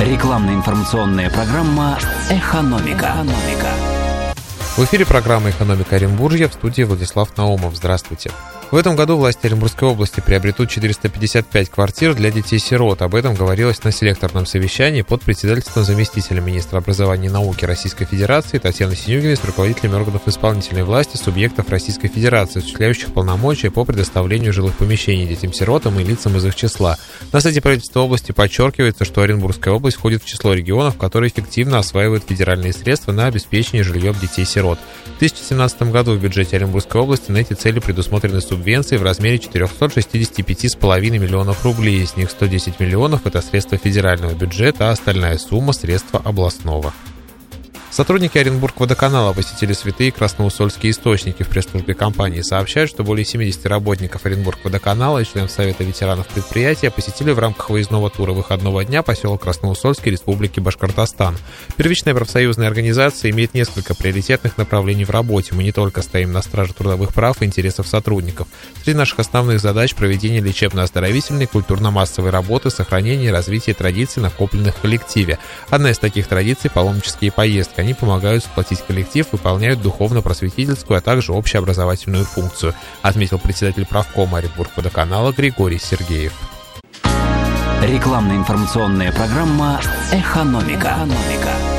Рекламно-информационная программа «Экономика». «Экономика». В эфире программа «Экономика Оренбуржья» в студии Владислав Наумов. Здравствуйте. В этом году власти Оренбургской области приобретут 455 квартир для детей-сирот. Об этом говорилось на селекторном совещании под председательством заместителя министра образования и науки Российской Федерации Татьяны Синюгиной с руководителями органов исполнительной власти субъектов Российской Федерации, осуществляющих полномочия по предоставлению жилых помещений детям-сиротам и лицам из их числа. На сайте правительства области подчеркивается, что Оренбургская область входит в число регионов, которые эффективно осваивают федеральные средства на обеспечение жильем детей-сирот. В 2017 году в бюджете Оренбургской области на эти цели предусмотрены субсидии субвенций в размере 465,5 миллионов рублей. Из них 110 миллионов – это средства федерального бюджета, а остальная сумма – средства областного. Сотрудники Оренбург водоканала посетили святые красноусольские источники в пресс-службе компании. Сообщают, что более 70 работников Оренбург водоканала и членов Совета ветеранов предприятия посетили в рамках выездного тура выходного дня поселок Красноусольский Республики Башкортостан. Первичная профсоюзная организация имеет несколько приоритетных направлений в работе. Мы не только стоим на страже трудовых прав и интересов сотрудников. Среди наших основных задач проведение лечебно-оздоровительной, культурно-массовой работы, сохранение и развитие традиций, накопленных в коллективе. Одна из таких традиций – паломнические поездки они помогают сплотить коллектив, выполняют духовно-просветительскую, а также общеобразовательную функцию, отметил председатель правкома Оренбург водоканала Григорий Сергеев. Рекламно-информационная программа «Экономика». «Экономика».